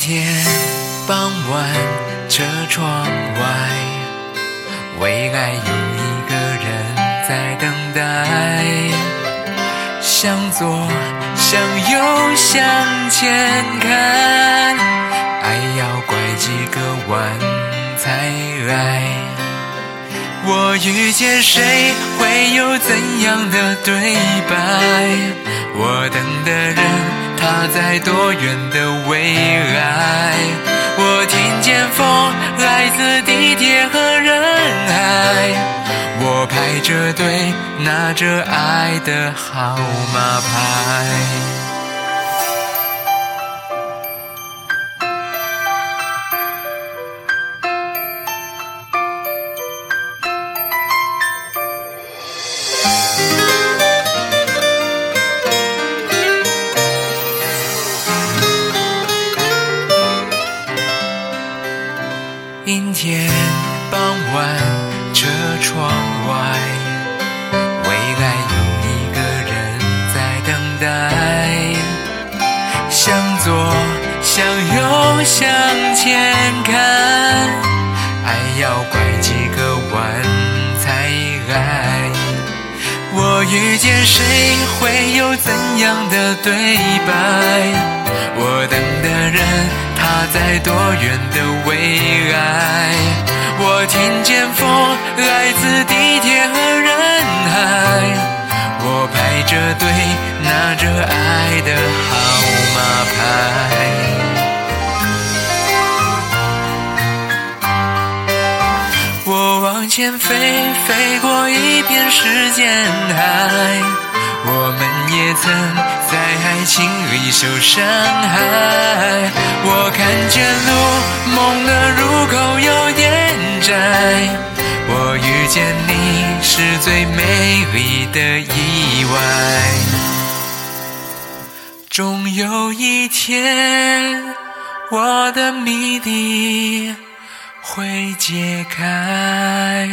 天傍晚，车窗外，未来有一个人在等待。向左，向右，向前看，爱要拐几个弯才来。我遇见谁，会有怎样的对白？我等的人。他在多远的未来？我听见风来自地铁和人海，我排着队拿着爱的号码牌。阴天傍晚，车窗外，未来有一个人在等待。向左，向右，向前看，爱要拐几个弯才来。我遇见谁，会有怎样的对白？我等。在多远的未来？我听见风来自地铁和人海，我排着队拿着爱的号码牌。我往前飞，飞过一片时间海，我们也曾。爱情里受伤害，我看见路，梦的入口有点窄。我遇见你是最美丽的意外，终有一天，我的谜底会解开。